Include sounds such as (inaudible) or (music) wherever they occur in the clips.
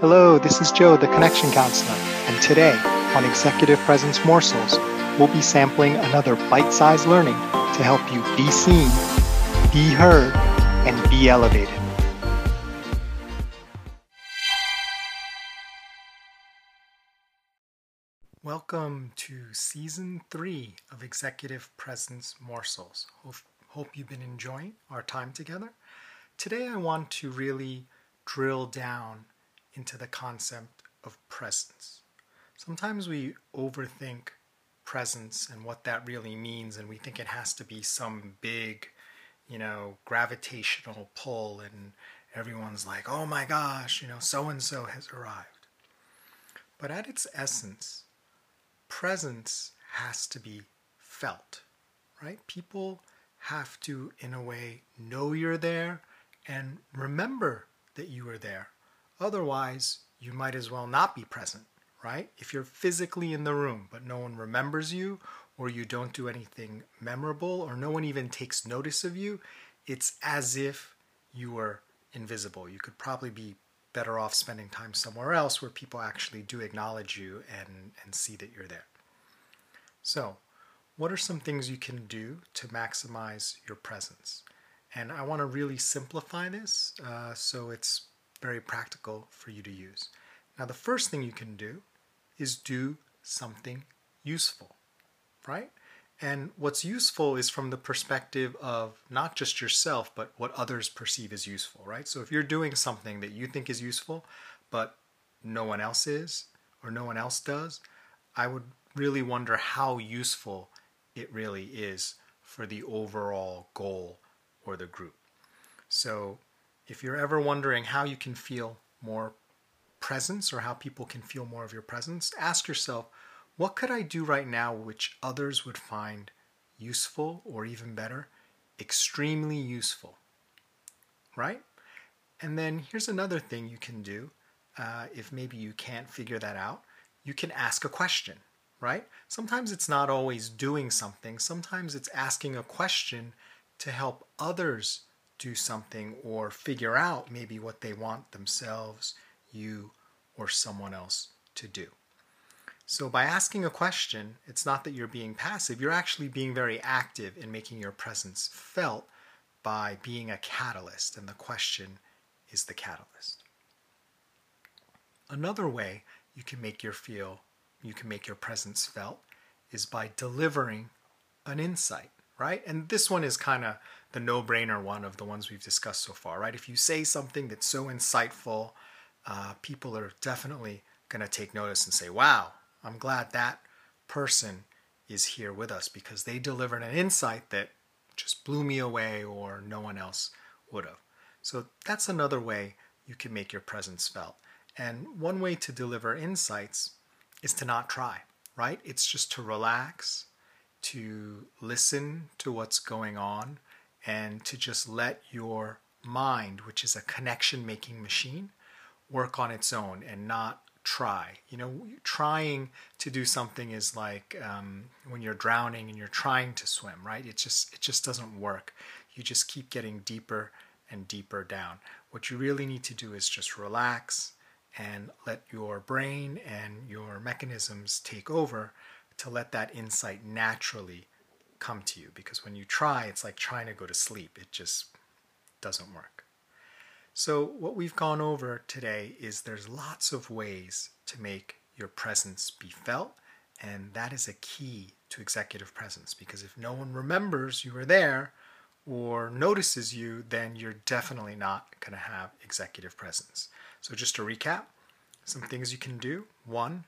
Hello, this is Joe, the Connection Counselor, and today on Executive Presence Morsels, we'll be sampling another bite sized learning to help you be seen, be heard, and be elevated. Welcome to Season 3 of Executive Presence Morsels. Hope, hope you've been enjoying our time together. Today, I want to really drill down into the concept of presence. Sometimes we overthink presence and what that really means, and we think it has to be some big, you know, gravitational pull, and everyone's like, oh my gosh, you know, so and so has arrived. But at its essence, presence has to be felt, right? People have to, in a way, know you're there and remember that you were there. Otherwise, you might as well not be present, right? If you're physically in the room, but no one remembers you, or you don't do anything memorable, or no one even takes notice of you, it's as if you were invisible. You could probably be better off spending time somewhere else where people actually do acknowledge you and, and see that you're there. So, what are some things you can do to maximize your presence? And I want to really simplify this uh, so it's very practical for you to use. Now, the first thing you can do is do something useful, right? And what's useful is from the perspective of not just yourself, but what others perceive as useful, right? So if you're doing something that you think is useful, but no one else is, or no one else does, I would really wonder how useful it really is for the overall goal or the group. So if you're ever wondering how you can feel more presence or how people can feel more of your presence, ask yourself, what could I do right now which others would find useful or even better, extremely useful? Right? And then here's another thing you can do uh, if maybe you can't figure that out. You can ask a question, right? Sometimes it's not always doing something, sometimes it's asking a question to help others do something or figure out maybe what they want themselves, you, or someone else to do. So, by asking a question, it's not that you're being passive, you're actually being very active in making your presence felt by being a catalyst, and the question is the catalyst. Another way you can make your feel, you can make your presence felt is by delivering an insight, right? And this one is kind of the no brainer one of the ones we've discussed so far, right? If you say something that's so insightful, uh, people are definitely going to take notice and say, wow, I'm glad that person is here with us because they delivered an insight that just blew me away or no one else would have. So that's another way you can make your presence felt. And one way to deliver insights is to not try, right? It's just to relax, to listen to what's going on, and to just let your mind, which is a connection making machine, work on its own and not try. You know, trying to do something is like um, when you're drowning and you're trying to swim, right? It just it just doesn't work. You just keep getting deeper and deeper down. What you really need to do is just relax and let your brain and your mechanisms take over to let that insight naturally come to you because when you try, it's like trying to go to sleep. It just doesn't work. So, what we've gone over today is there's lots of ways to make your presence be felt, and that is a key to executive presence because if no one remembers you were there or notices you, then you're definitely not going to have executive presence. So, just to recap, some things you can do. One,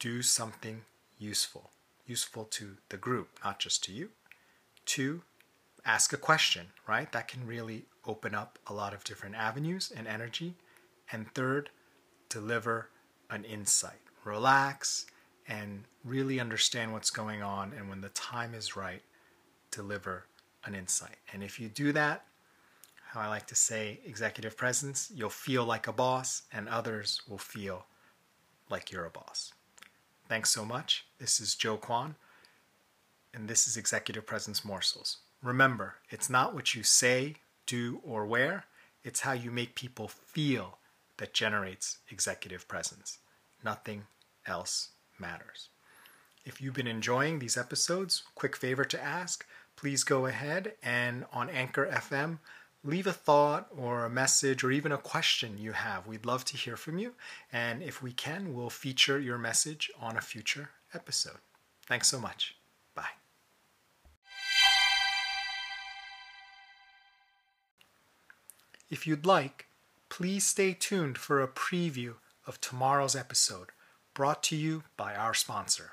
do something useful useful to the group, not just to you. Two, ask a question, right? That can really open up a lot of different avenues and energy. And third, deliver an insight. Relax and really understand what's going on. And when the time is right, deliver an insight. And if you do that, how I like to say executive presence, you'll feel like a boss, and others will feel like you're a boss. Thanks so much. This is Joe Kwan, and this is Executive Presence Morsels. Remember, it's not what you say, do, or wear, it's how you make people feel that generates executive presence. Nothing else matters. If you've been enjoying these episodes, quick favor to ask please go ahead and on Anchor FM, leave a thought or a message or even a question you have. We'd love to hear from you. And if we can, we'll feature your message on a future episode. Thanks so much. Bye. If you'd like, please stay tuned for a preview of tomorrow's episode brought to you by our sponsor.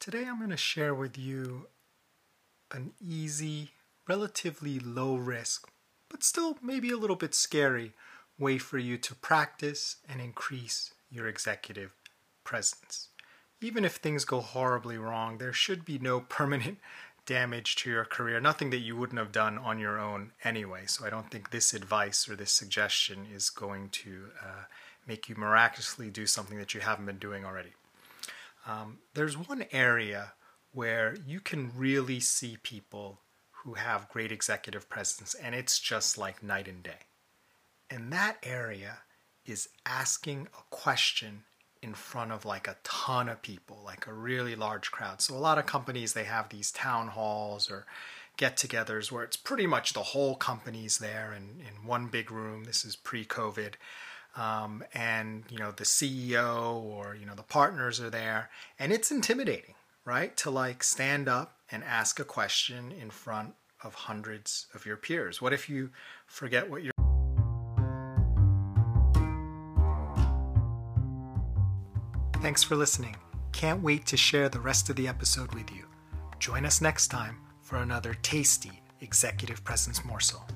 Today I'm going to share with you an easy, relatively low risk, but still maybe a little bit scary way for you to practice and increase your executive presence. Even if things go horribly wrong, there should be no (laughs) permanent damage to your career, nothing that you wouldn't have done on your own anyway. So I don't think this advice or this suggestion is going to uh, make you miraculously do something that you haven't been doing already. Um, there's one area where you can really see people who have great executive presence, and it's just like night and day. And that area is asking a question in front of like a ton of people, like a really large crowd. So a lot of companies they have these town halls or get-togethers where it's pretty much the whole company's there in, in one big room. This is pre-COVID um, and you know the CEO or you know the partners are there, and it's intimidating, right? To like stand up and ask a question in front of hundreds of your peers. What if you forget what you're Thanks for listening. Can't wait to share the rest of the episode with you. Join us next time for another tasty executive presence morsel.